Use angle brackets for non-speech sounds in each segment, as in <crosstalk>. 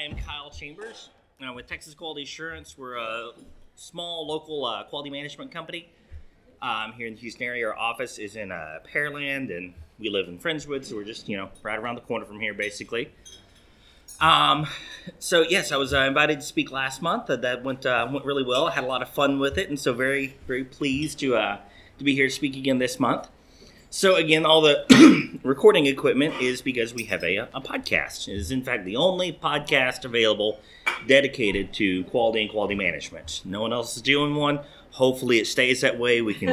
I am Kyle Chambers. Uh, with Texas Quality Assurance, we're a small local uh, quality management company. Um, here in the Houston area, our office is in uh, Pearland, and we live in Friendswood, so we're just you know right around the corner from here, basically. Um, so yes, I was uh, invited to speak last month. Uh, that went uh, went really well. I had a lot of fun with it, and so very very pleased to to be here to speak again this month. So again, all the <clears throat> recording equipment is because we have a, a podcast. It is in fact the only podcast available dedicated to quality and quality management. No one else is doing one. Hopefully, it stays that way. We can,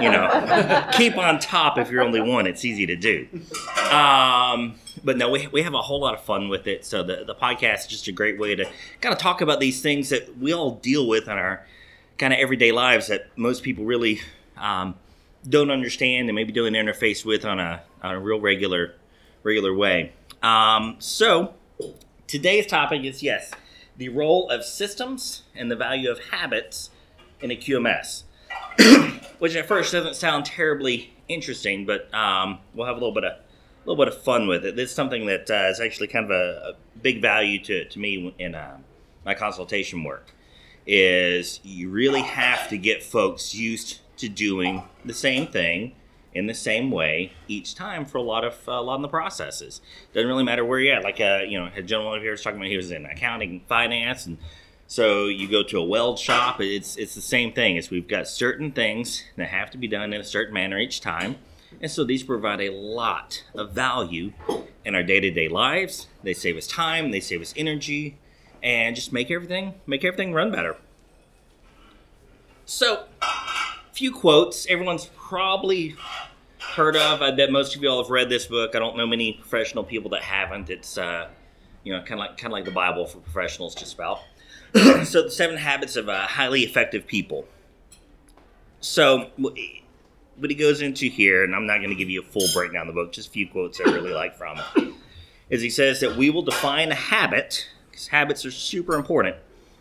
you know, <laughs> keep on top. If you're only one, it's easy to do. Um, but no, we, we have a whole lot of fun with it. So the the podcast is just a great way to kind of talk about these things that we all deal with in our kind of everyday lives that most people really um, don't understand and maybe don't interface with on a on a real regular regular way. Um, so today's topic is yes, the role of systems and the value of habits in a QMS, <coughs> which at first doesn't sound terribly interesting, but um, we'll have a little bit of a little bit of fun with it. This is something that uh, is actually kind of a, a, big value to, to me in uh, my consultation work. Is you really have to get folks used to doing the same thing in the same way each time for a lot of uh, a lot of the processes. Doesn't really matter where you're at. Like uh, you know, a gentleman over here was talking about he was in accounting, and finance, and so you go to a weld shop. It's it's the same thing. Is we've got certain things that have to be done in a certain manner each time, and so these provide a lot of value in our day to day lives. They save us time. They save us energy, and just make everything make everything run better. So few quotes. Everyone's probably heard of. I bet most of you all have read this book. I don't know many professional people that haven't. It's uh, you know kind of like kind of like the Bible for professionals, just about. <clears throat> so the Seven Habits of uh, Highly Effective People. So what he goes into here, and I'm not going to give you a full breakdown of the book, just a few quotes I really like from it. Is he says that we will define a habit because habits are super important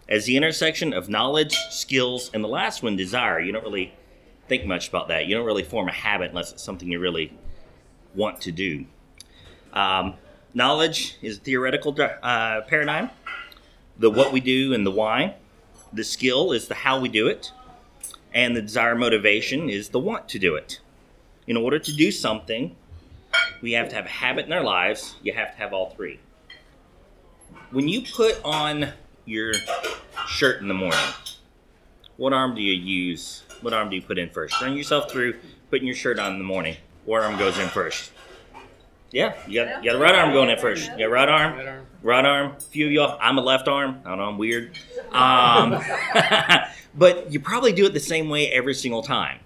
as the intersection of knowledge, skills, and the last one, desire. You don't really think much about that. You don't really form a habit unless it's something you really want to do. Um, knowledge is a theoretical uh, paradigm. The what we do and the why. The skill is the how we do it. And the desire motivation is the want to do it. In order to do something, we have to have a habit in our lives. You have to have all three. When you put on your shirt in the morning, what arm do you use what arm do you put in first? Run yourself through putting your shirt on in the morning. What arm goes in first? Yeah, you got, you got a right arm going in first. You got right arm, right arm. A few of y'all, I'm a left arm. I don't know, I'm weird. Um, <laughs> but you probably do it the same way every single time.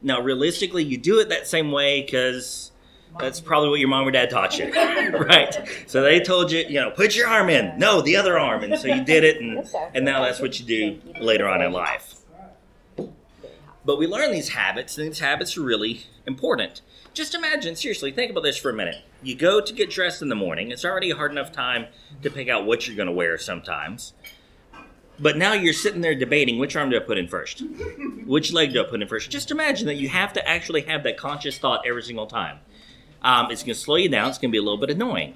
Now, realistically, you do it that same way because that's probably what your mom or dad taught you, <laughs> right? So they told you, you know, put your arm in. No, the other arm, and so you did it, and and now that's what you do later on in life. But we learn these habits, and these habits are really important. Just imagine, seriously, think about this for a minute. You go to get dressed in the morning. It's already a hard enough time to pick out what you're going to wear sometimes. But now you're sitting there debating which arm do I put in first? which leg do I put in first? Just imagine that you have to actually have that conscious thought every single time. Um, it's going to slow you down. It's going to be a little bit annoying.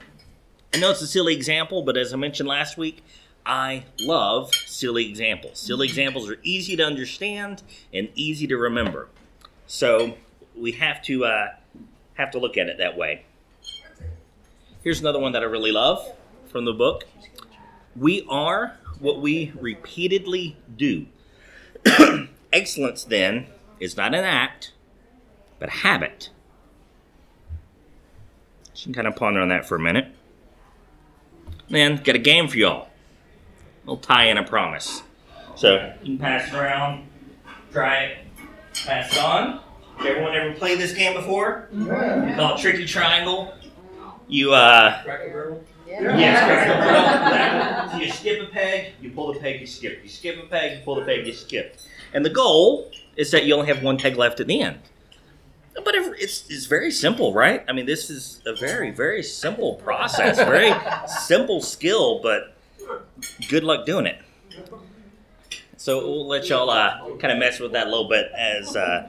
I know it's a silly example, but as I mentioned last week, I love silly examples. Silly examples are easy to understand and easy to remember. So we have to uh, have to look at it that way. Here's another one that I really love from the book. We are what we repeatedly do. <clears throat> Excellence, then, is not an act, but a habit. So you can kind of ponder on that for a minute. Then, got a game for y'all little tie in, a promise. So you can pass it around, try it, pass it on. Everyone ever played this game before? Yeah. Call it Tricky Triangle. You uh, Cracker Barrel? Yes, correct. <laughs> so you skip a peg, you pull the peg, you skip. You skip a peg, you pull the peg, you skip. And the goal is that you only have one peg left at the end. But it's, it's very simple, right? I mean, this is a very, very simple process, very <laughs> simple skill, but good luck doing it. So we'll let y'all uh, kind of mess with that a little bit as. Uh,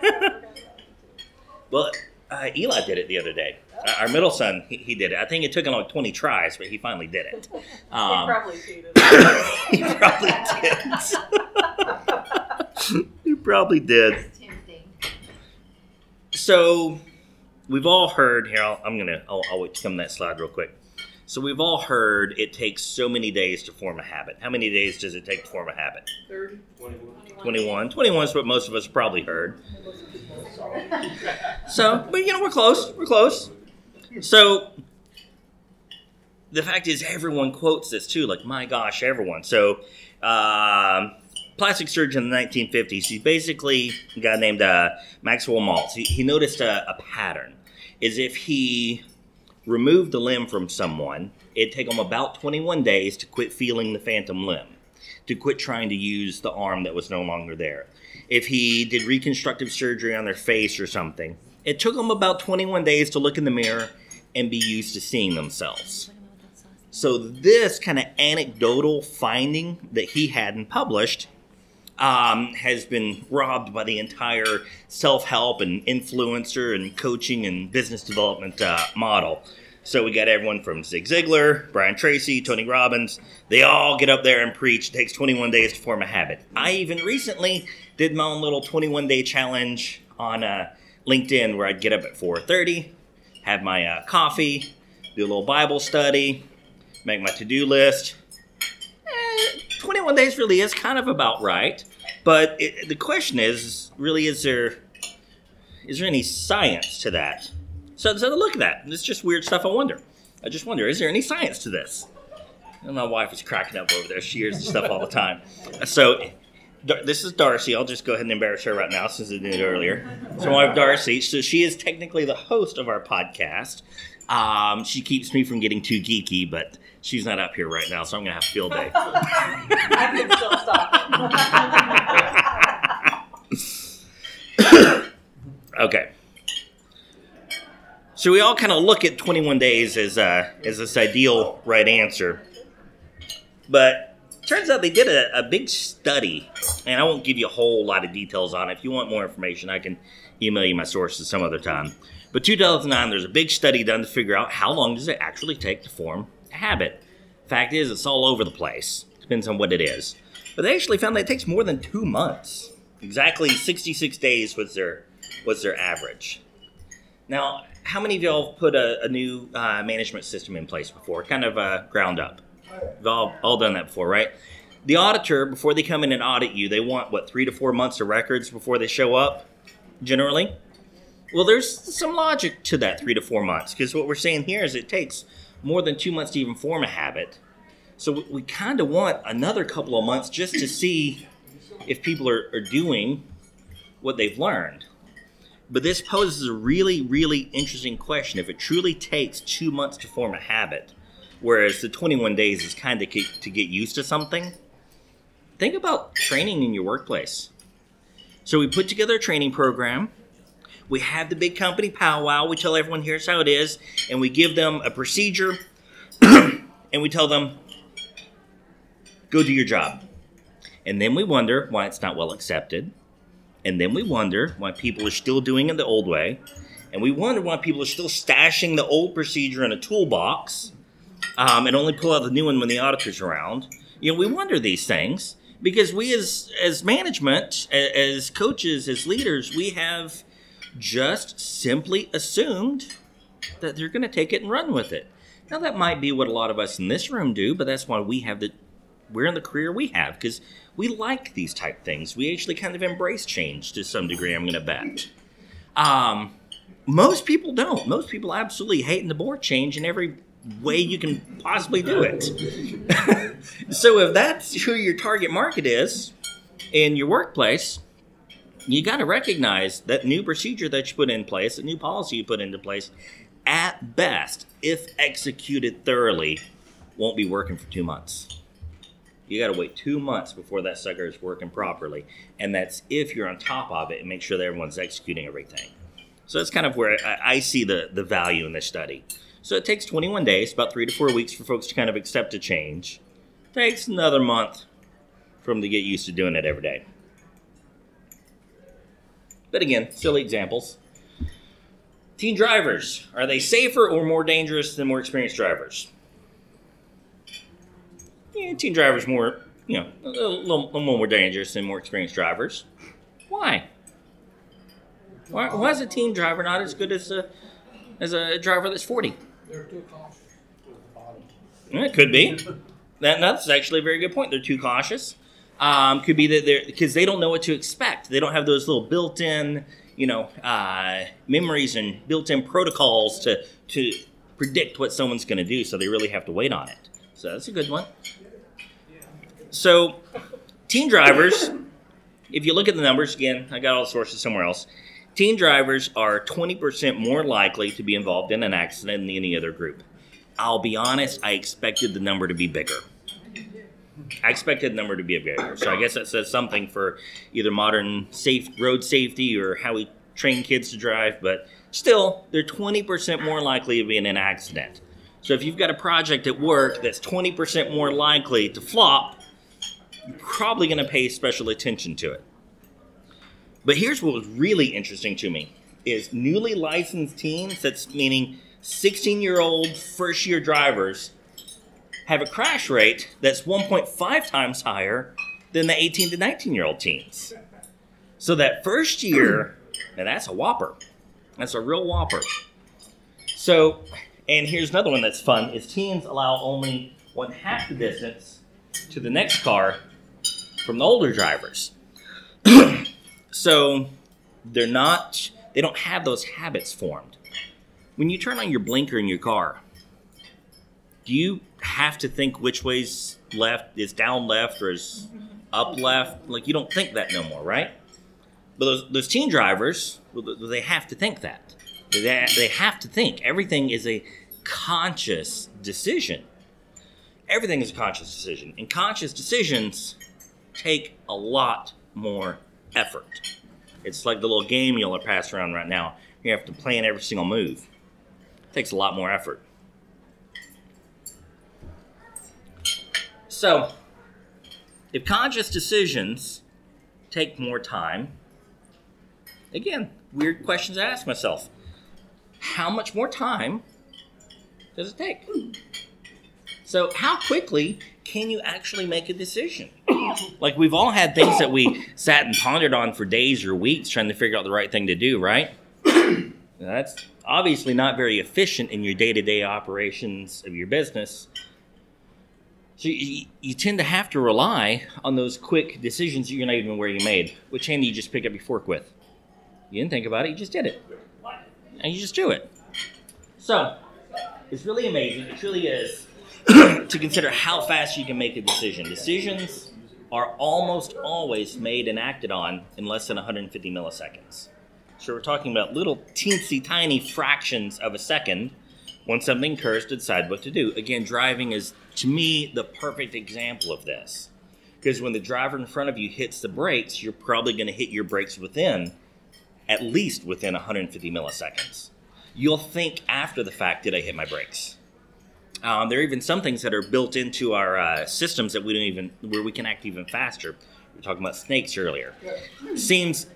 <laughs> well, uh, Eli did it the other day. Our middle son, he, he did it. I think it took him like 20 tries, but he finally did it. <laughs> Um, probably cheated. he probably did. he probably did. So we've all heard here. I'll, I'm gonna. I'll, I'll wait to come to that slide real quick. So we've all heard it takes so many days to form a habit. How many days does it take to form a habit? 30. 21. 21 is what most of us probably heard. So, but you know, we're close. We're close. So, the fact is, everyone quotes this too. Like, my gosh, everyone. So, um, plastic surgeon in the 1950s, he's basically a guy named uh, Maxwell Maltz. He, he noticed a, a pattern. Is if he removed the limb from someone, it'd take him about 21 days to quit feeling the phantom limb to quit trying to use the arm that was no longer there. If he did reconstructive surgery on their face or something, it took them about 21 days to look in the mirror and be used to seeing themselves. So, this kind of anecdotal finding that he hadn't published um, has been robbed by the entire self help and influencer and coaching and business development uh, model. So we got everyone from Zig Ziglar, Brian Tracy, Tony Robbins. They all get up there and preach. It takes 21 days to form a habit. I even recently did my own little 21 day challenge on uh, LinkedIn where I'd get up at 4:30, have my uh, coffee, do a little Bible study, make my to-do list. 21 days really is kind of about right. But it, the question is, really, is there is there any science to that? So, so to look at that. It's just weird stuff. I wonder. I just wonder, is there any science to this? And my wife is cracking up over there. She hears this stuff all the time. So, this is Darcy. I'll just go ahead and embarrass her right now since I did it earlier. So, my wife Darcy. So, she is technically the host of our podcast. Um, she keeps me from getting too geeky, but she's not up here right now, so I'm going to have field day. <laughs> I can still stop it. <laughs> Okay. So we all kind of look at 21 days as uh, as this ideal right answer, but turns out they did a, a big study, and I won't give you a whole lot of details on it. If you want more information, I can email you my sources some other time. But 2009, there's a big study done to figure out how long does it actually take to form habit. Fact is, it's all over the place. Depends on what it is. But they actually found that it takes more than two months. Exactly 66 days was their was their average. Now, how many of y'all put a, a new uh, management system in place before, kind of uh, ground up? We've all, all done that before, right? The auditor, before they come in and audit you, they want what three to four months of records before they show up, generally. Well, there's some logic to that three to four months because what we're saying here is it takes more than two months to even form a habit. So we, we kind of want another couple of months just to see if people are, are doing what they've learned. But this poses a really, really interesting question. If it truly takes two months to form a habit, whereas the 21 days is kind of to get used to something, think about training in your workplace. So we put together a training program. We have the big company powwow. We tell everyone here's how it is, and we give them a procedure, <clears throat> and we tell them, go do your job. And then we wonder why it's not well accepted. And then we wonder why people are still doing it the old way. And we wonder why people are still stashing the old procedure in a toolbox um, and only pull out the new one when the auditor's around. You know, we wonder these things because we, as as management, as coaches, as leaders, we have just simply assumed that they're going to take it and run with it. Now, that might be what a lot of us in this room do, but that's why we have the we're in the career we have because we like these type things. We actually kind of embrace change to some degree. I'm going to bet. Um, most people don't. Most people absolutely hate the board change in every way you can possibly do it. <laughs> so if that's who your target market is in your workplace, you got to recognize that new procedure that you put in place, the new policy you put into place, at best, if executed thoroughly, won't be working for two months. You got to wait two months before that sucker is working properly, and that's if you're on top of it and make sure that everyone's executing everything. So that's kind of where I, I see the the value in this study. So it takes 21 days, about three to four weeks, for folks to kind of accept a change. Takes another month for them to get used to doing it every day. But again, silly examples. Teen drivers, are they safer or more dangerous than more experienced drivers? Yeah, teen drivers more, you know, a little, little, little more dangerous than more experienced drivers. Why? Why, why is a teen driver not as good as a as a driver that's forty? They're too cautious. It could be. That, that's actually a very good point. They're too cautious. Um, could be that they're because they don't know what to expect. They don't have those little built-in, you know, uh, memories and built-in protocols to to predict what someone's going to do. So they really have to wait on it. So that's a good one. So, teen drivers, if you look at the numbers again, I got all the sources somewhere else. Teen drivers are 20% more likely to be involved in an accident than any other group. I'll be honest, I expected the number to be bigger. I expected number to be a bigger. So I guess that says something for either modern safe road safety or how we train kids to drive, but still, they're 20% more likely to be in an accident. So if you've got a project at work that's 20% more likely to flop, you're probably going to pay special attention to it. But here's what was really interesting to me is newly licensed teens, that's meaning 16 year old first year drivers, have a crash rate that's 1.5 times higher than the 18 to 19 year old teens. So that first year, <clears throat> and that's a whopper. That's a real whopper. So, and here's another one that's fun is teens allow only one half the distance to the next car from the older drivers. <clears throat> so they're not they don't have those habits formed. When you turn on your blinker in your car, do you have to think which way's left is down left or is up mm-hmm. left? Like you don't think that no more, right? But those, those teen drivers, they have to think that. They, they have to think. Everything is a conscious decision. Everything is a conscious decision. And conscious decisions take a lot more effort. It's like the little game you'll pass around right now. You have to plan every single move. It takes a lot more effort. So, if conscious decisions take more time, again, weird questions I ask myself. How much more time does it take? So, how quickly can you actually make a decision? like, we've all had things that we sat and pondered on for days or weeks trying to figure out the right thing to do, right? That's obviously not very efficient in your day to day operations of your business. So, you, you tend to have to rely on those quick decisions you're not even aware you made. Which hand do you just pick up your fork with? You didn't think about it, you just did it. And you just do it. So, it's really amazing. It truly is <coughs> to consider how fast you can make a decision. Decisions are almost always made and acted on in less than 150 milliseconds. So we're talking about little teensy tiny fractions of a second when something occurs to decide what to do. Again, driving is to me the perfect example of this. Because when the driver in front of you hits the brakes, you're probably going to hit your brakes within at least within 150 milliseconds. You'll think after the fact, did I hit my brakes? Um, there are even some things that are built into our uh, systems that we don't even, where we can act even faster. We were talking about snakes earlier. Seems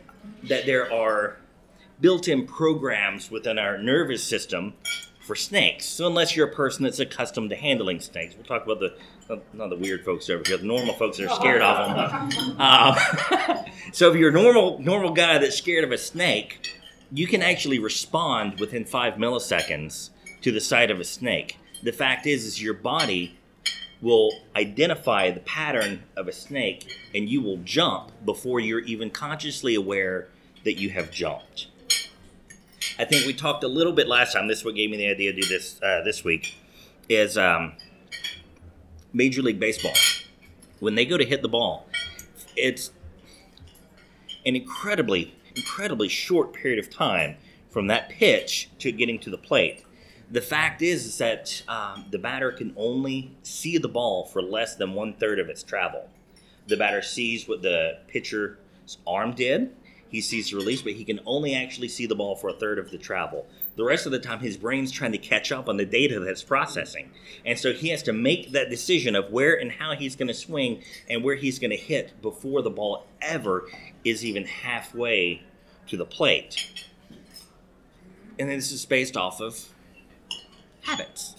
that there are built-in programs within our nervous system for snakes. So unless you're a person that's accustomed to handling snakes, we'll talk about the not the weird folks over here, the normal folks that are scared of them. Um, <laughs> so if you're a normal normal guy that's scared of a snake, you can actually respond within five milliseconds to the sight of a snake. The fact is, is your body will identify the pattern of a snake, and you will jump before you're even consciously aware that you have jumped. I think we talked a little bit last time. This is what gave me the idea to do this uh, this week. Is um, Major League Baseball when they go to hit the ball, it's an incredibly incredibly short period of time from that pitch to getting to the plate. The fact is, is that um, the batter can only see the ball for less than one third of its travel. The batter sees what the pitcher's arm did. He sees the release, but he can only actually see the ball for a third of the travel. The rest of the time, his brain's trying to catch up on the data that's processing. And so he has to make that decision of where and how he's going to swing and where he's going to hit before the ball ever is even halfway to the plate. And this is based off of habits.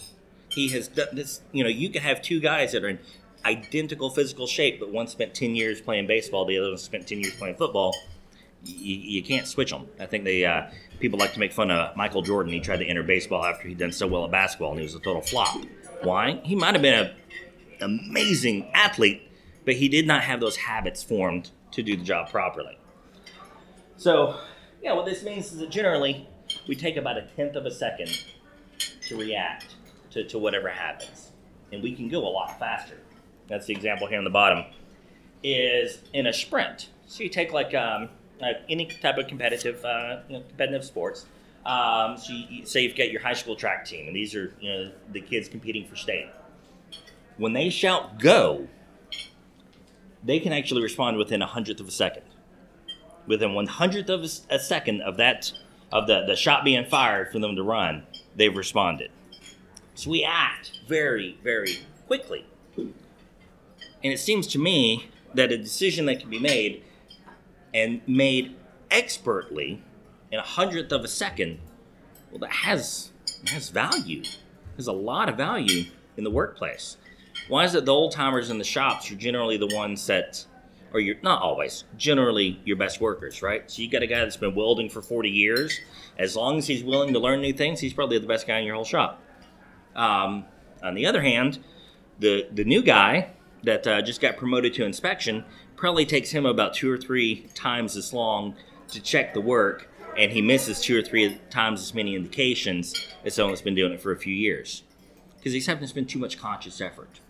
He has done this, you know, you can have two guys that are in identical physical shape, but one spent 10 years playing baseball, the other one spent 10 years playing football. You, you can't switch them. I think they uh, people like to make fun of Michael Jordan. He tried to enter baseball after he'd done so well at basketball, and he was a total flop. Why? He might have been an amazing athlete, but he did not have those habits formed to do the job properly. So, yeah, what this means is that generally we take about a tenth of a second to react to, to whatever happens. And we can go a lot faster. That's the example here on the bottom. Is in a sprint. So you take like um, any type of competitive, uh, you know, competitive sports. Um, so you, say you've got your high school track team, and these are you know the kids competing for state. When they shout "go," they can actually respond within a hundredth of a second. Within one hundredth of a, a second of that of the, the shot being fired for them to run, they've responded. So we act very, very quickly. And it seems to me that a decision that can be made and made expertly in a hundredth of a second, well, that has, has value. There's a lot of value in the workplace. Why is it the old timers in the shops are generally the ones that or you're not always, generally your best workers, right? So you got a guy that's been welding for 40 years. As long as he's willing to learn new things, he's probably the best guy in your whole shop. Um, on the other hand, the the new guy that uh, just got promoted to inspection probably takes him about two or three times as long to check the work, and he misses two or three times as many indications as someone that's been doing it for a few years because he's having to spend too much conscious effort.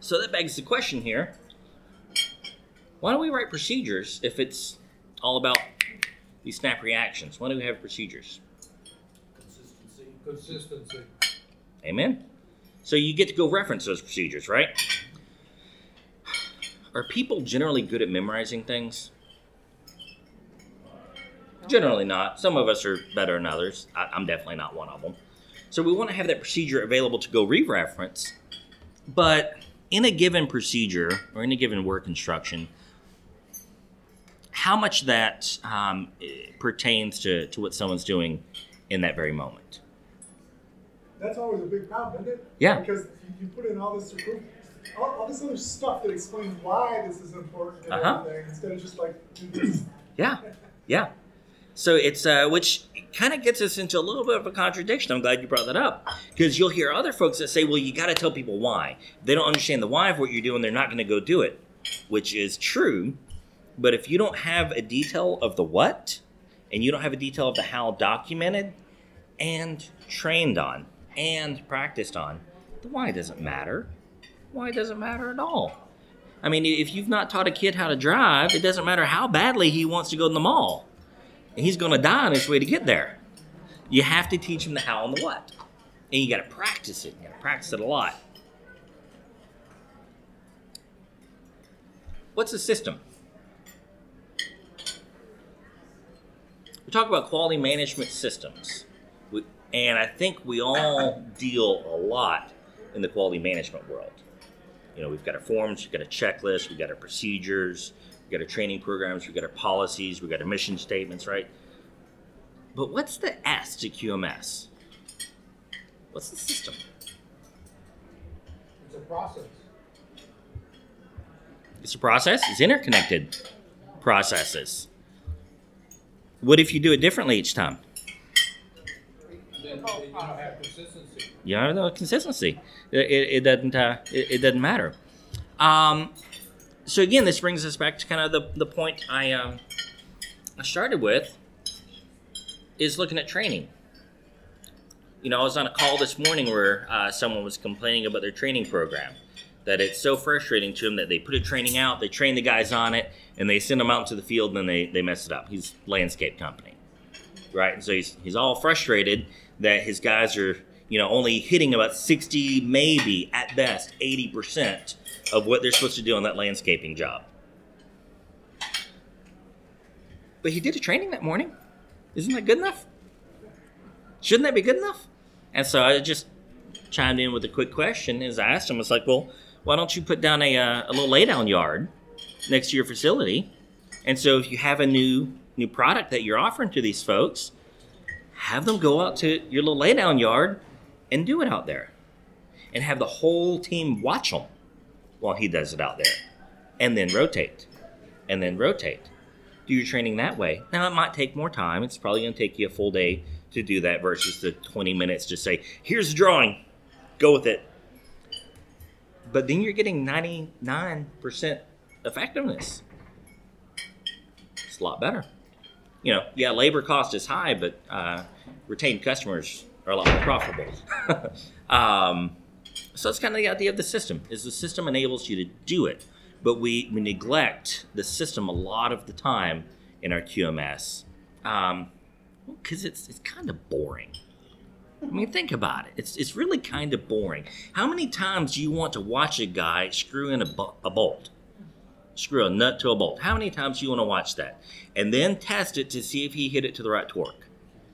So that begs the question here why don't we write procedures if it's all about these snap reactions? Why do we have procedures? Consistency. Consistency. Amen. So you get to go reference those procedures, right? Are people generally good at memorizing things? Generally not. Some of us are better than others. I, am definitely not one of them. So we want to have that procedure available to go re-reference, but in a given procedure or in a given work instruction, how much that um, pertains to, to what someone's doing in that very moment. That's always a big problem, isn't it? Yeah. Because you put in all this all, all this other stuff that explains why this is important and uh-huh. everything, instead of just like. Yeah, yeah. So it's uh, which kind of gets us into a little bit of a contradiction. I'm glad you brought that up because you'll hear other folks that say, "Well, you got to tell people why." They don't understand the why of what you're doing. They're not going to go do it, which is true. But if you don't have a detail of the what, and you don't have a detail of the how documented and trained on and practiced on, the why doesn't matter. Why doesn't matter at all. I mean, if you've not taught a kid how to drive, it doesn't matter how badly he wants to go to the mall he's going to die on his way to get there. You have to teach him the how and the what. And you got to practice it. You got to practice it a lot. What's the system? We talk about quality management systems. And I think we all deal a lot in the quality management world. You know, we've got our forms, we've got a checklist, we've got our procedures, we've got our training programs, we've got our policies, we've got our mission statements, right? But what's the S to QMS? What's the system? It's a process. It's a process. It's interconnected processes. What if you do it differently each time? Then, then you don't have consistency. Have no consistency. It, it, doesn't. Uh, it, it, doesn't matter. Um, so again, this brings us back to kind of the, the point I um, I started with is looking at training. You know, I was on a call this morning where uh, someone was complaining about their training program. That it's so frustrating to them that they put a training out, they train the guys on it, and they send them out into the field and then they, they mess it up. He's landscape company. right? And so he's he's all frustrated that his guys are you know only hitting about sixty, maybe at best eighty percent of what they're supposed to do on that landscaping job. But he did a training that morning. Isn't that good enough? Shouldn't that be good enough? And so I just chimed in with a quick question as I asked him, I was like, well, why don't you put down a, uh, a little laydown yard next to your facility? And so if you have a new new product that you're offering to these folks, have them go out to your little laydown yard and do it out there. And have the whole team watch them while he does it out there. And then rotate. And then rotate. Do your training that way. Now, it might take more time. It's probably going to take you a full day to do that versus the 20 minutes to say, here's the drawing, go with it. But then you're getting 99% effectiveness. It's a lot better. You know, yeah, labor cost is high, but uh, retained customers are a lot more profitable. <laughs> um, so it's kind of the idea of the system is the system enables you to do it, but we, we neglect the system a lot of the time in our QMS. Um, because it's it's kind of boring. I mean, think about it. It's it's really kind of boring. How many times do you want to watch a guy screw in a, bo- a bolt, screw a nut to a bolt? How many times do you want to watch that, and then test it to see if he hit it to the right torque?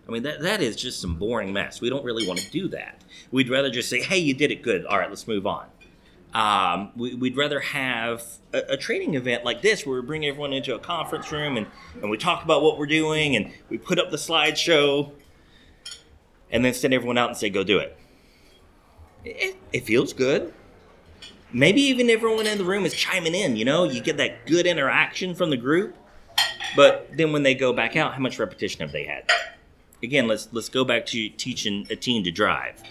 I mean, that that is just some boring mess. We don't really want to do that. We'd rather just say, "Hey, you did it good. All right, let's move on." Um, we, would rather have a, a, training event like this where we bring everyone into a conference room and, and we talk about what we're doing and we put up the slideshow and then send everyone out and say, go do it. It, it feels good. Maybe even everyone in the room is chiming in, you know, you get that good interaction from the group. But then when they go back out, how much repetition have they had? Again, let's let's go back to teaching a team to drive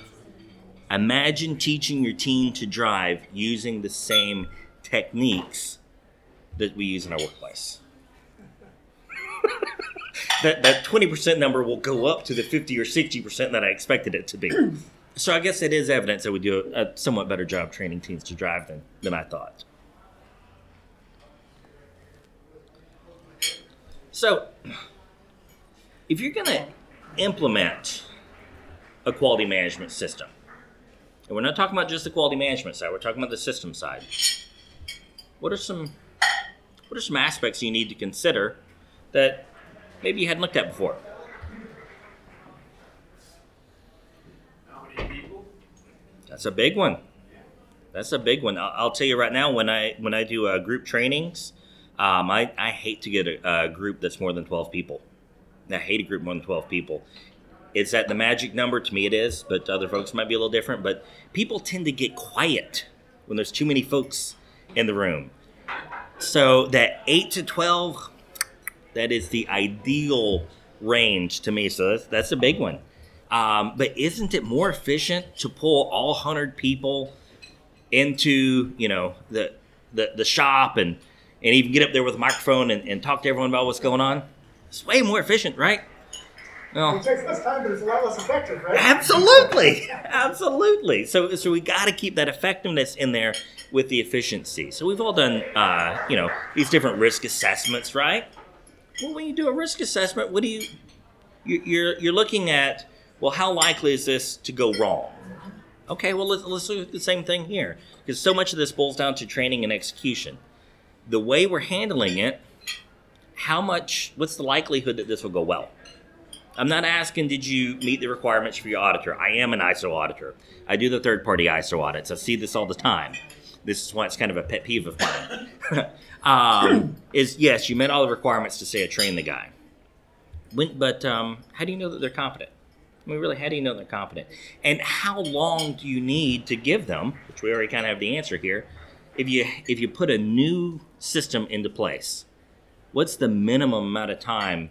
Imagine teaching your team to drive using the same techniques that we use in our workplace. <laughs> that that 20% number will go up to the 50 or 60% that I expected it to be. So I guess it is evidence that we do a, a somewhat better job training teams to drive than, than I thought. So, if you're going to implement a quality management system, and we're not talking about just the quality management side, we're talking about the system side. What are some what are some aspects you need to consider that maybe you hadn't looked at before? How many people? That's a big one. That's a big one. I'll, I'll tell you right now when I when I do uh, group trainings, um, I, I hate to get a, a group that's more than twelve people. I hate a group more than twelve people it's that the magic number to me it is but other folks might be a little different but people tend to get quiet when there's too many folks in the room so that 8 to 12 that is the ideal range to me so that's, that's a big one um, but isn't it more efficient to pull all 100 people into you know the the, the shop and and even get up there with a microphone and, and talk to everyone about what's going on it's way more efficient right well, it takes less time, but it's a lot less effective, right? Absolutely, <laughs> absolutely. So, so we got to keep that effectiveness in there with the efficiency. So we've all done, uh, you know, these different risk assessments, right? Well, when you do a risk assessment, what do you you're you're looking at? Well, how likely is this to go wrong? Okay, well let's let's look at the same thing here because so much of this boils down to training and execution. The way we're handling it, how much? What's the likelihood that this will go well? I'm not asking did you meet the requirements for your auditor. I am an ISO auditor. I do the third party ISO audits. I see this all the time. This is why it's kind of a pet peeve of mine. <laughs> um, is yes, you met all the requirements to say I train the guy. When, but um, how do you know that they're competent? I mean, really, how do you know they're competent? And how long do you need to give them? Which we already kind of have the answer here. If you if you put a new system into place, what's the minimum amount of time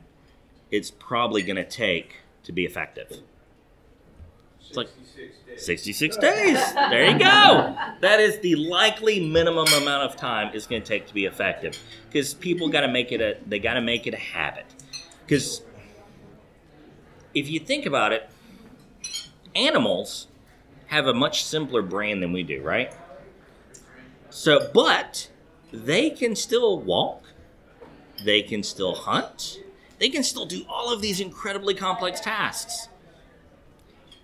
it's probably going to take to be effective. It's like 66 days. There you go. That is the likely minimum amount of time it's going to take to be effective because people got to make it a they got to make it a habit. Because if you think about it, animals have a much simpler brain than we do, right? So, but they can still walk, they can still hunt, they can still do all of these incredibly complex tasks.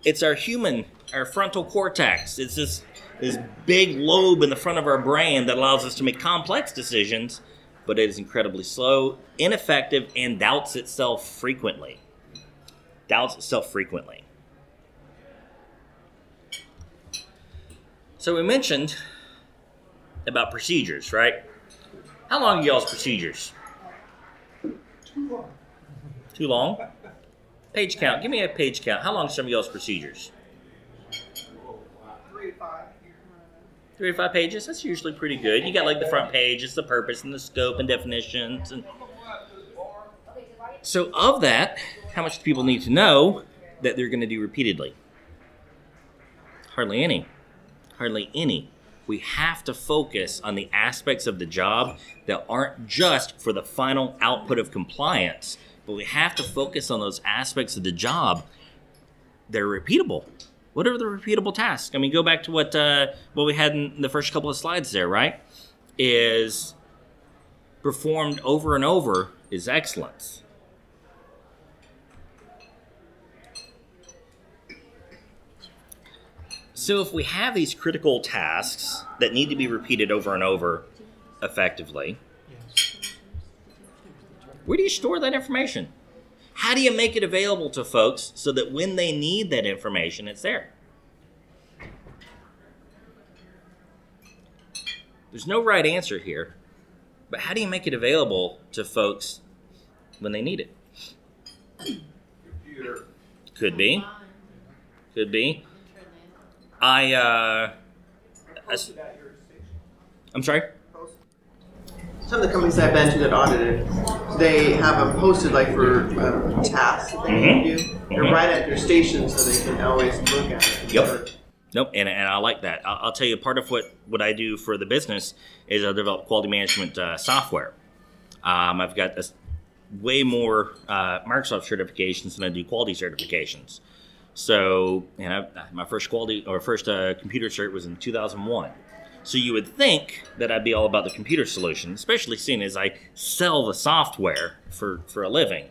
It's our human, our frontal cortex. It's this this big lobe in the front of our brain that allows us to make complex decisions, but it is incredibly slow, ineffective, and doubts itself frequently. Doubts itself frequently. So we mentioned about procedures, right? How long are y'all's procedures? Too long. Too long? Page count. Give me a page count. How long are some of y'all's procedures? Three to five. Three or five pages. That's usually pretty good. You got like the front page, it's the purpose and the scope and definitions. And so, of that, how much do people need to know that they're going to do repeatedly? Hardly any. Hardly any. We have to focus on the aspects of the job that aren't just for the final output of compliance, but we have to focus on those aspects of the job that are repeatable. What are the repeatable tasks? I mean, go back to what uh, what we had in the first couple of slides there, right? Is performed over and over is excellence. So if we have these critical tasks that need to be repeated over and over effectively, where do you store that information? How do you make it available to folks so that when they need that information, it's there? There's no right answer here, but how do you make it available to folks when they need it? Computer. Could be. Could be. I, uh, as- I'm sorry? Some of the companies I've been to that audited, they have them posted like for um, tasks that they need to do. They're Mhm. right at their station so they can always look at it. Yep. Nope, and, and I like that. I'll, I'll tell you part of what, what I do for the business is I develop quality management uh, software. Um, I've got this way more uh, Microsoft certifications than I do quality certifications. So, and I, my first quality or first uh, computer cert was in 2001. So you would think that I'd be all about the computer solution, especially seeing as I sell the software for, for a living,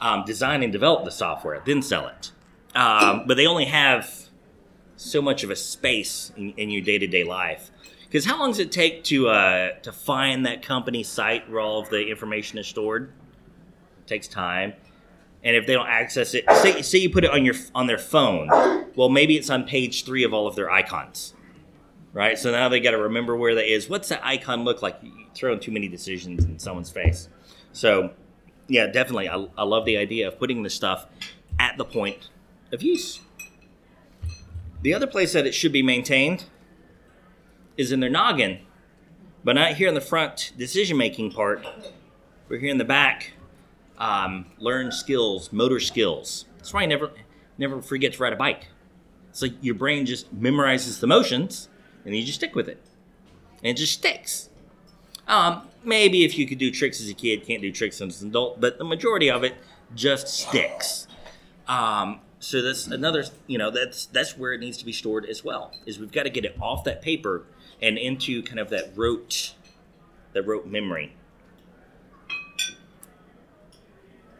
um, design and develop the software, then sell it. Um, but they only have so much of a space in, in your day to day life. Because how long does it take to uh, to find that company site where all of the information is stored? It takes time, and if they don't access it, say, say you put it on your on their phone, well maybe it's on page three of all of their icons, right? So now they got to remember where that is. What's that icon look like? You throwing too many decisions in someone's face. So yeah, definitely, I, I love the idea of putting this stuff at the point of use. The other place that it should be maintained is in their noggin, but not here in the front decision making part. We're here in the back, um, learn skills, motor skills. That's why I never never forget to ride a bike. It's like your brain just memorizes the motions, and you just stick with it, and it just sticks. Um, maybe if you could do tricks as a kid, can't do tricks as an adult, but the majority of it just sticks. Um, so that's another, you know, that's that's where it needs to be stored as well. Is we've got to get it off that paper and into kind of that rote, that rote memory.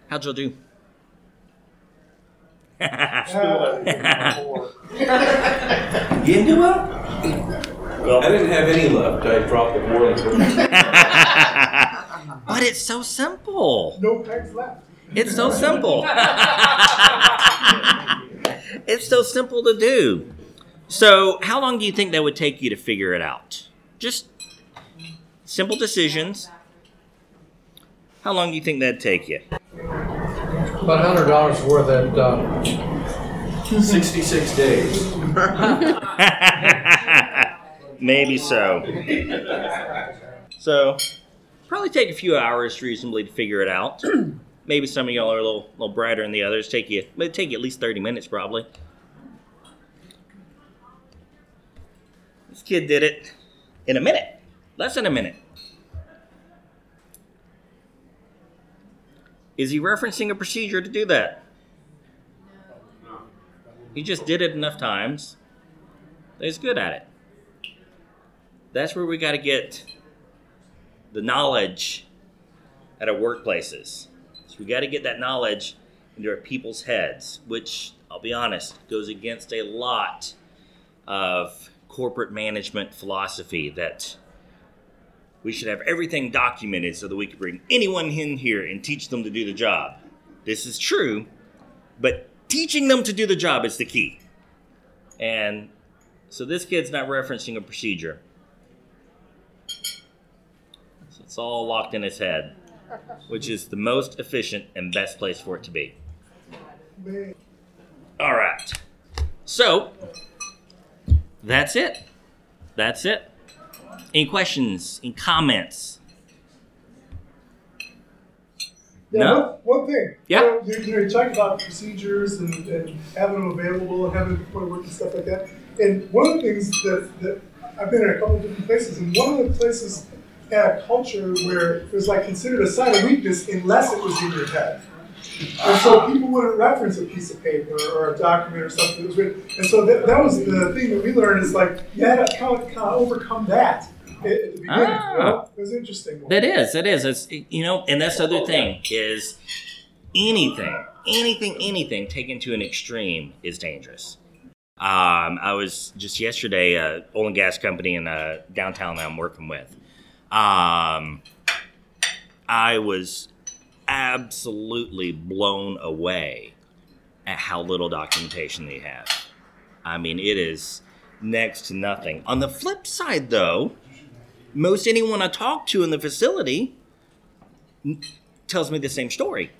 How'd y'all do? <laughs> You didn't do well? I didn't have any left. I dropped the boiling. <laughs> but it's so simple. no pegs left. It's so simple. <laughs> it's so simple to do. So, how long do you think that would take you to figure it out? Just simple decisions. How long do you think that'd take you? About hundred dollars worth at, uh, 66 days. <laughs> Maybe so. So, probably take a few hours reasonably to figure it out. <clears throat> Maybe some of y'all are a little, little brighter than the others. Take you, it'd take you at least thirty minutes probably. This kid did it in a minute, less than a minute. Is he referencing a procedure to do that? No. He just did it enough times. He's good at it. That's where we got to get the knowledge at our workplaces. That's We got to get that knowledge into our people's heads, which I'll be honest goes against a lot of corporate management philosophy that we should have everything documented so that we can bring anyone in here and teach them to do the job. This is true, but teaching them to do the job is the key. And so this kid's not referencing a procedure. So it's all locked in his head, which is the most efficient and best place for it to be. All right. So that's it. That's it. Any questions? Any comments? Yeah, No? one, one thing. Yeah. You, know, you, know, you talk about procedures and, and having them available and having before work and stuff like that. And one of the things that, that I've been in a couple of different places, and one of the places had a culture where it was like considered a sign of weakness unless it was in your head. And so people wouldn't reference a piece of paper or a document or something that was written. And so that, that was the thing that we learned is like you had to kind of, kind of overcome that at, the beginning. Ah. It was interesting. That is, it is. It's you know, and that's the other thing is anything, anything, anything taken to an extreme is dangerous. Um, I was just yesterday, uh, oil and gas company in uh, downtown that I'm working with. Um, I was absolutely blown away at how little documentation they have. I mean, it is next to nothing. On the flip side, though, most anyone I talk to in the facility n- tells me the same story.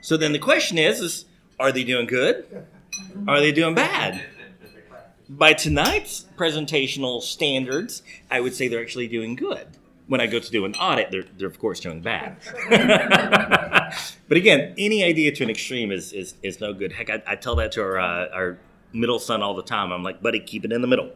So then the question is, is are they doing good? Are they doing bad? By tonight's presentational standards, I would say they're actually doing good. When I go to do an audit, they're, they're of course doing bad. <laughs> but again, any idea to an extreme is, is, is no good. Heck, I, I tell that to our, uh, our middle son all the time. I'm like, buddy, keep it in the middle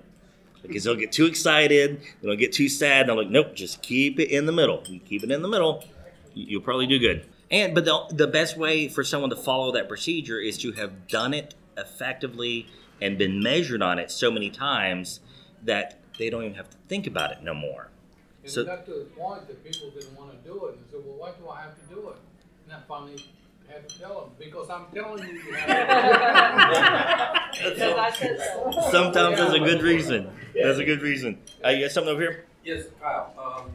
because they'll get too excited, they'll get too sad. And I'm like, nope, just keep it in the middle. You keep it in the middle, you- you'll probably do good. And but the, the best way for someone to follow that procedure is to have done it effectively and been measured on it so many times that they don't even have to think about it no more. And So- it got to the point that people didn't wanna do it, and said, well, why do I have to do it? And I finally had to tell them, because I'm telling you, you have to do it. <laughs> Because I so. Sometimes that's a good reason. That's a good reason. Uh, you got something over here? Yes, Kyle, um,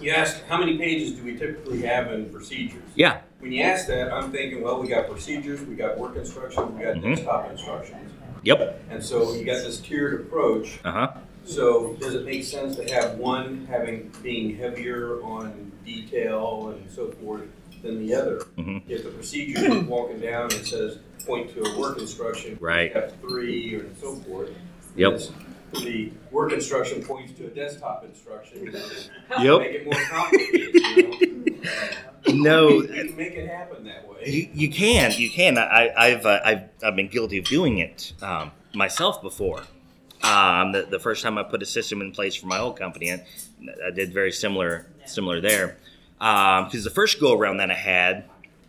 you asked, how many pages do we typically have in procedures? Yeah. When you ask that, I'm thinking, well, we got procedures, we got work instructions, we got Mhm. desktop instructions. Yep. And so you got this tiered approach. Uh huh. So does it make sense to have one having, being heavier on detail and so forth than the other? Mhm. If the procedure is walking down and says, point to a work instruction. Right. Step three and so forth. Yep. The work instruction points to a desktop instruction. <laughs> Yep. Make it more complicated, you know? <laughs> No, You can make it happen that way. You, you can, you can. I, I've, uh, I've, I've been guilty of doing it um, myself before. Um, the, the first time I put a system in place for my old company, and I did very similar, similar there. Because the first go around that I had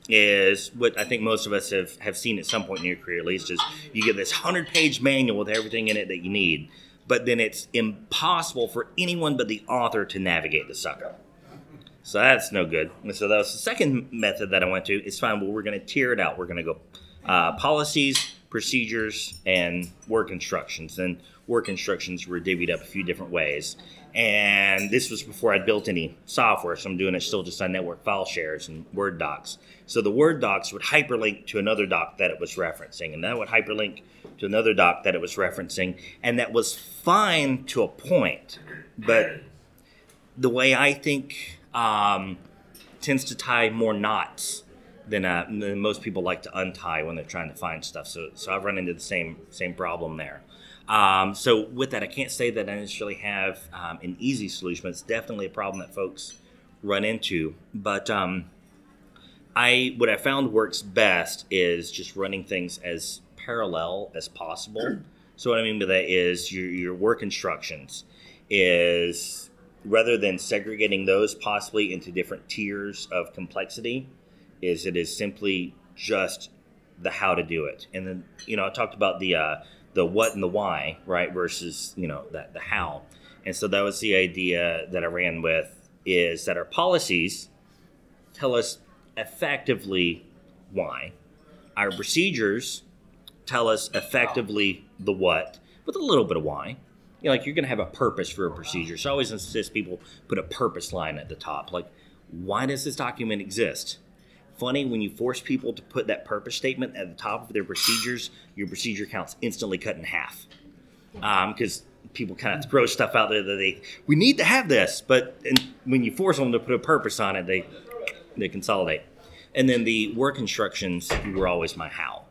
is what I think most of us have, have seen at some point in your career, at least, is you get this hundred page manual with everything in it that you need, but then it's impossible for anyone but the author to navigate the sucker. So that's no good. And so that was the second method that I went to. is fine. Well, we're going to tier it out. We're going to go uh, policies, procedures, and work instructions. And work instructions were divvied up a few different ways. And this was before I'd built any software, so I'm doing it still just on network file shares and Word docs. So the Word docs would hyperlink to another doc that it was referencing, and that would hyperlink to another doc that it was referencing, and that was fine to a point. But the way I think um, tends to tie more knots than, uh, than most people like to untie when they're trying to find stuff. So, so I've run into the same same problem there. Um, so with that, I can't say that I necessarily have um, an easy solution, but it's definitely a problem that folks run into. But um, I what I found works best is just running things as parallel as possible. So what I mean by that is your your work instructions is rather than segregating those possibly into different tiers of complexity, is it is simply just the how to do it. And then you know I talked about the uh, the what and the why, right, versus you know that the how. And so that was the idea that I ran with is that our policies tell us effectively why. Our procedures tell us effectively the what with a little bit of why. You know, like you're going to have a purpose for a procedure. So I always insist people put a purpose line at the top. Like, why does this document exist? Funny when you force people to put that purpose statement at the top of their procedures, your procedure count's instantly cut in half. Because um, people kind of throw stuff out there that they we need to have this, but when you force them to put a purpose on it, they they consolidate. And then the work instructions were always my how.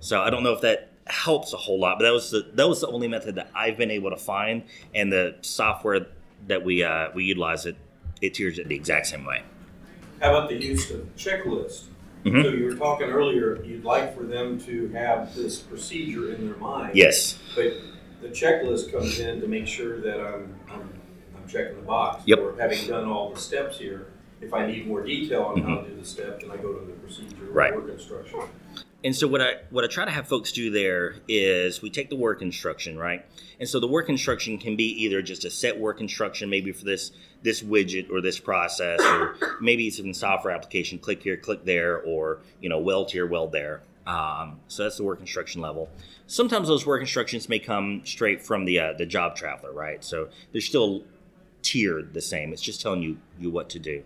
So I don't know if that helps a whole lot, but that was the that was the only method that I've been able to find, and the software that we uh, we utilize it it tiers it the exact same way. How about the use of checklist? Mm-hmm. So you were talking earlier, you'd like for them to have this procedure in their mind. Yes. But the checklist comes in to make sure that I'm I'm, I'm checking the box. Yep. Or having done all the steps here, if I need more detail on mm-hmm. how to do the step, then I go to the procedure right. work instruction. And so what I what I try to have folks do there is we take the work instruction, right? And so the work instruction can be either just a set work instruction, maybe for this this widget or this process, or maybe it's in software application, click here, click there, or you know, weld here, weld there. Um, so that's the work instruction level. Sometimes those work instructions may come straight from the uh, the job traveler, right? So they're still tiered the same. It's just telling you you what to do.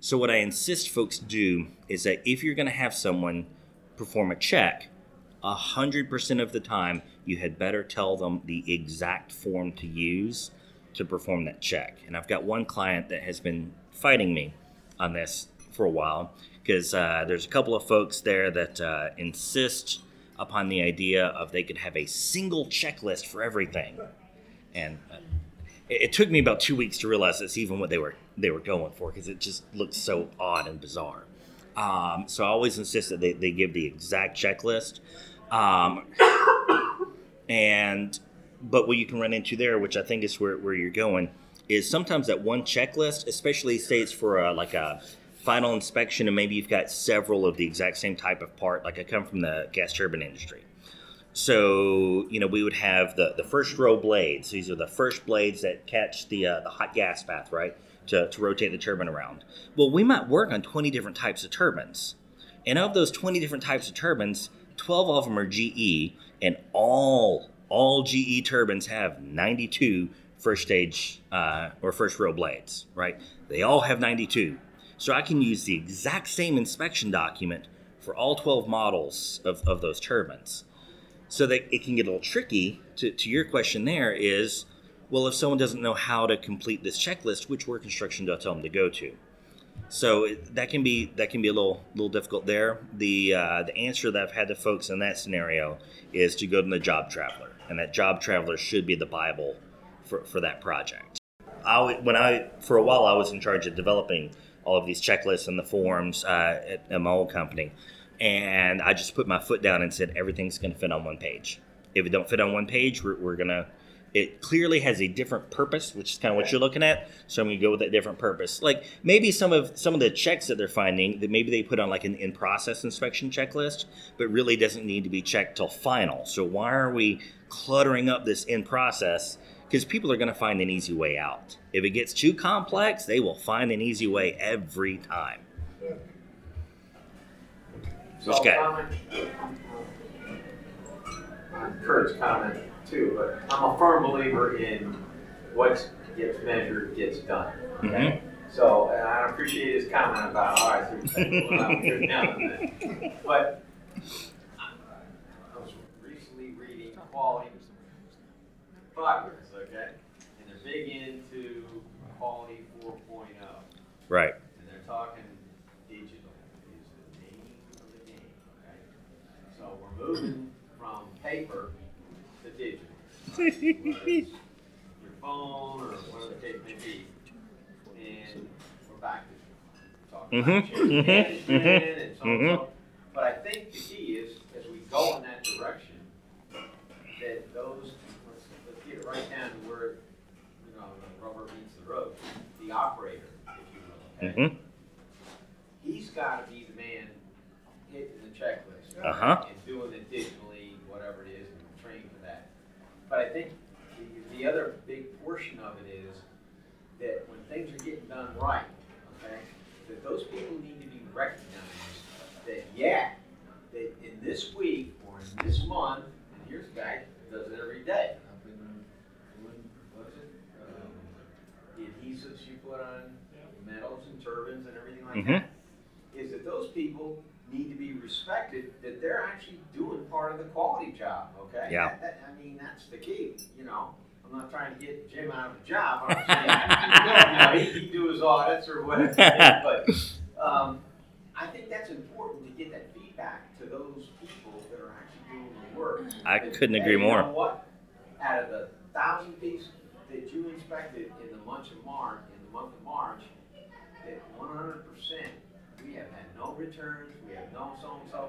So what I insist folks do is that if you're going to have someone perform a check, 100% of the time, you had better tell them the exact form to use to perform that check. And I've got one client that has been fighting me on this for a while because uh, there's a couple of folks there that uh, insist upon the idea of they could have a single checklist for everything. And uh, it, it, took me about two weeks to realize that's even what they were they were going for because it just looked so odd and bizarre. Um, so I always insist that they, they give the exact checklist. Um, <coughs> and but what you can run into there, which I think is where, where you're going, is sometimes that one checklist, especially states for a, like a final inspection, and maybe you've got several of the exact same type of part. Like I come from the gas turbine industry. So, you know, we would have the, the first row blades. These are the first blades that catch the, uh, the hot gas path, right? to, to rotate the turbine around. Well, we might work on 20 different types of turbines. And of those 20 different types of turbines, 12 of them are GE, and all all GE turbines have 92 first stage uh, or first row blades, right? They all have 92. So I can use the exact same inspection document for all 12 models of, of those turbines. So that it can get a little tricky to, to your question there is well, if someone doesn't know how to complete this checklist, which work instruction do I tell them to go to? So that can be that can be a little little difficult there. The uh, the answer that I've had to folks in that scenario is to go to the job traveler, and that job traveler should be the bible for, for that project. I when I for a while I was in charge of developing all of these checklists and the forms uh, at, at my old company, and I just put my foot down and said everything's going to fit on one page. If it don't fit on one page, we're, we're gonna it clearly has a different purpose, which is kind of what you're looking at. So I'm going to go with that different purpose. Like maybe some of some of the checks that they're finding that maybe they put on like an in-process inspection checklist, but really doesn't need to be checked till final. So why are we cluttering up this in process? Because people are going to find an easy way out. If it gets too complex, they will find an easy way every time. So, comment, Kurt's comment too, but I'm a firm believer in what gets measured gets done. Okay? Mm-hmm. So, and I appreciate his comment about, all right, so you're saying, <laughs> But I was recently reading Quality Progress, okay? And they're big into Quality 4.0. Right. And they're talking digital is the name of the game, okay? So we're moving from paper your phone or whatever the case may be. And we're back to talking mm-hmm. about mm-hmm. management mm-hmm. and so on mm-hmm. so. But I think the key is, as we go in that direction, that those, let's, let's get it right down to where, you know, the rubber meets the road. The operator, if you will, okay? Mm-hmm. He's got to be the man hitting the checklist uh-huh. and doing But I think the, the other big portion of it is that when things are getting done right, okay, that those people need to be recognized yet, that in this week or in this month, and here's a guy that does it every day. Up in, doing, what's it? Um, The adhesives you put on metals and turbines and everything like Mhm. that. Is that those people need to be respected, that they're actually doing part of the quality job, okay? Yeah. That- that- I mean, that's the key, you know? I'm not trying to get Jim out of a job, I'm <laughs> saying, you know, he, he do his audits or whatever, <laughs> but, um, I think that's important to get that feedback to those people that are actually doing the work. I That, couldn't agree you more. know what? Out of the thousand pieces that you inspected in the month of March, in the month of March, that one hundred percent, we have had no returns, we so-and-so.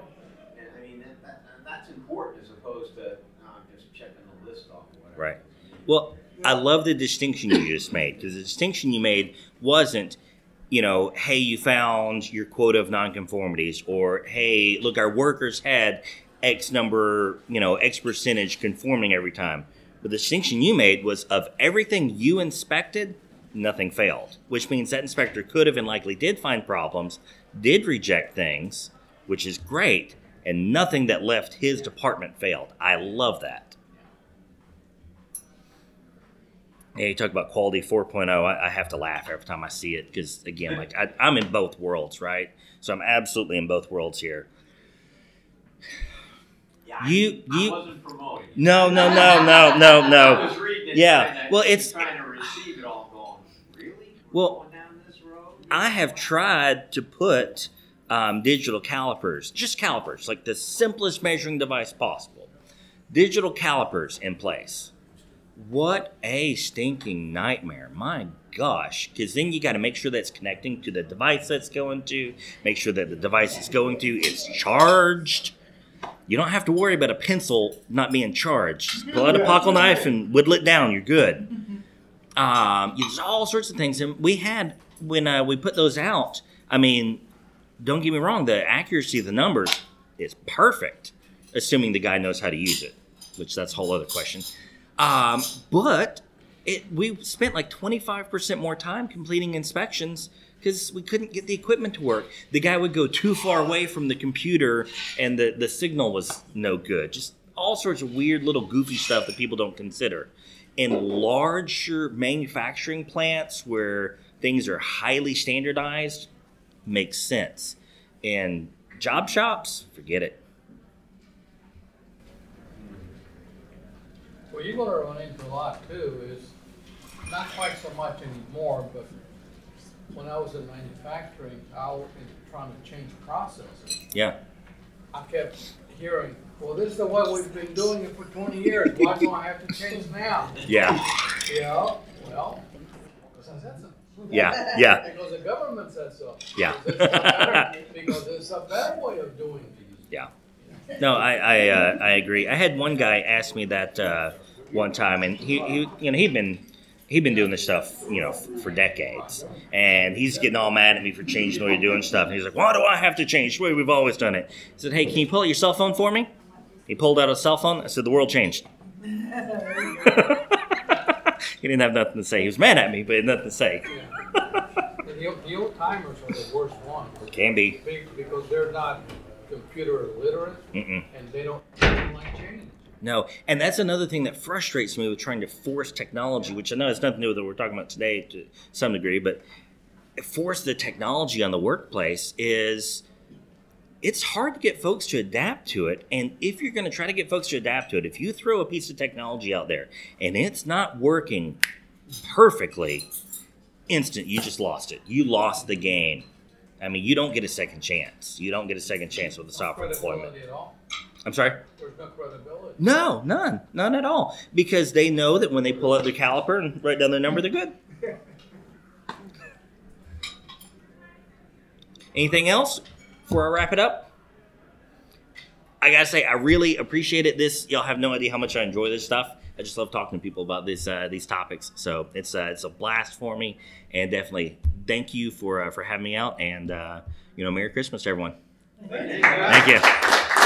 And I mean, that, that, that's important as opposed to, no, I'm just checking the list off. Right. Well, I love the distinction you just made because the distinction you made wasn't, you know, hey, you found your quota of nonconformities, or hey, look, our workers had X number, you know, X percentage conforming every time. But the distinction you made was of everything you inspected, nothing failed, which means that inspector could have and likely did find problems, did reject things, which is great, and nothing that left his department failed. I love that. Yeah, you talk about quality 4.0. I, I have to laugh every time I see it because, again, like I, I'm in both worlds, right? So I'm absolutely in both worlds here. Yeah, I- You- I you- wasn't promoting. No, no, no, no, no, <laughs> I no. was reading it, Yeah, well, it's- Trying to receive it all going, really? Well, going down this road? I have tried to put um, digital calipers, just calipers, like the simplest measuring device possible, digital calipers in place. What a stinking nightmare. My gosh. Because then you got to make sure that's connecting to the device that's going to, make sure that the device it's going to is charged. You don't have to worry about a pencil not being charged. Just <laughs> pull out a pocket knife and whittle it down. You're good. Um, there's all sorts of things. And we had, when uh, we put those out, I mean, don't get me wrong, the accuracy of the numbers is perfect, assuming the guy knows how to use it, which that's a whole other question. Um, but it, we spent like 25% more time completing inspections because we couldn't get the equipment to work. The guy would go too far away from the computer and the, the signal was no good. Just all sorts of weird little goofy stuff that people don't consider. In larger manufacturing plants where things are highly standardized, makes sense. And job shops, forget it. Well, you're gonna run into a lot too, is not quite so much anymore, but when I was in manufacturing, I was trying to change processes. Yeah. I kept hearing, well, this is the way we've been doing it for twenty years, why do I have to change now? Yeah. You know, well, said so. Yeah. Yeah. <laughs> Because the government said so. Yeah. Because it's a better- Because it's a better way of doing things. Yeah. No, I I, uh, I agree. I had one guy ask me that uh, one time, and he, he you know he'd been he'd been doing this stuff you know f- for decades, and he's getting all mad at me for changing the way you're doing stuff. And he's like, "Why do I have to change the way we've always done it?" I said, "Hey, can you pull out your cell phone for me?" He pulled out a cell phone. I said, "The world changed." <laughs> he didn't have nothing to say. He was mad at me, but he had nothing to say. The old- the old timers are the worst ones. Can be. Be- Because they're not computer literate Mm-mm. and they don't, they don't like change. No, and that's another thing that frustrates me with trying to force technology, which I know has nothing to do with what we're talking about today to some degree, but force the technology on the workplace is it's hard to get folks to adapt to it. And if you're going to try to get folks to adapt to it, if you throw a piece of technology out there and it's not working perfectly, instant, you just lost it. You lost the game. I mean, you don't get a second chance. You don't get a second chance with the software deployment. Credibility at all. I'm sorry? There's no credibility. No, none, none at all. Because they know that when they pull out their caliper and write down their number, they're good. <laughs> Anything else before I wrap it up? I gotta say, I really appreciate it. This y'all have no idea how much I enjoy this stuff. I just love talking to people about these uh, these topics. So it's uh, it's a blast for me, and definitely thank you for uh, for having me out. And uh, you know, Merry Christmas, to everyone. Thank you.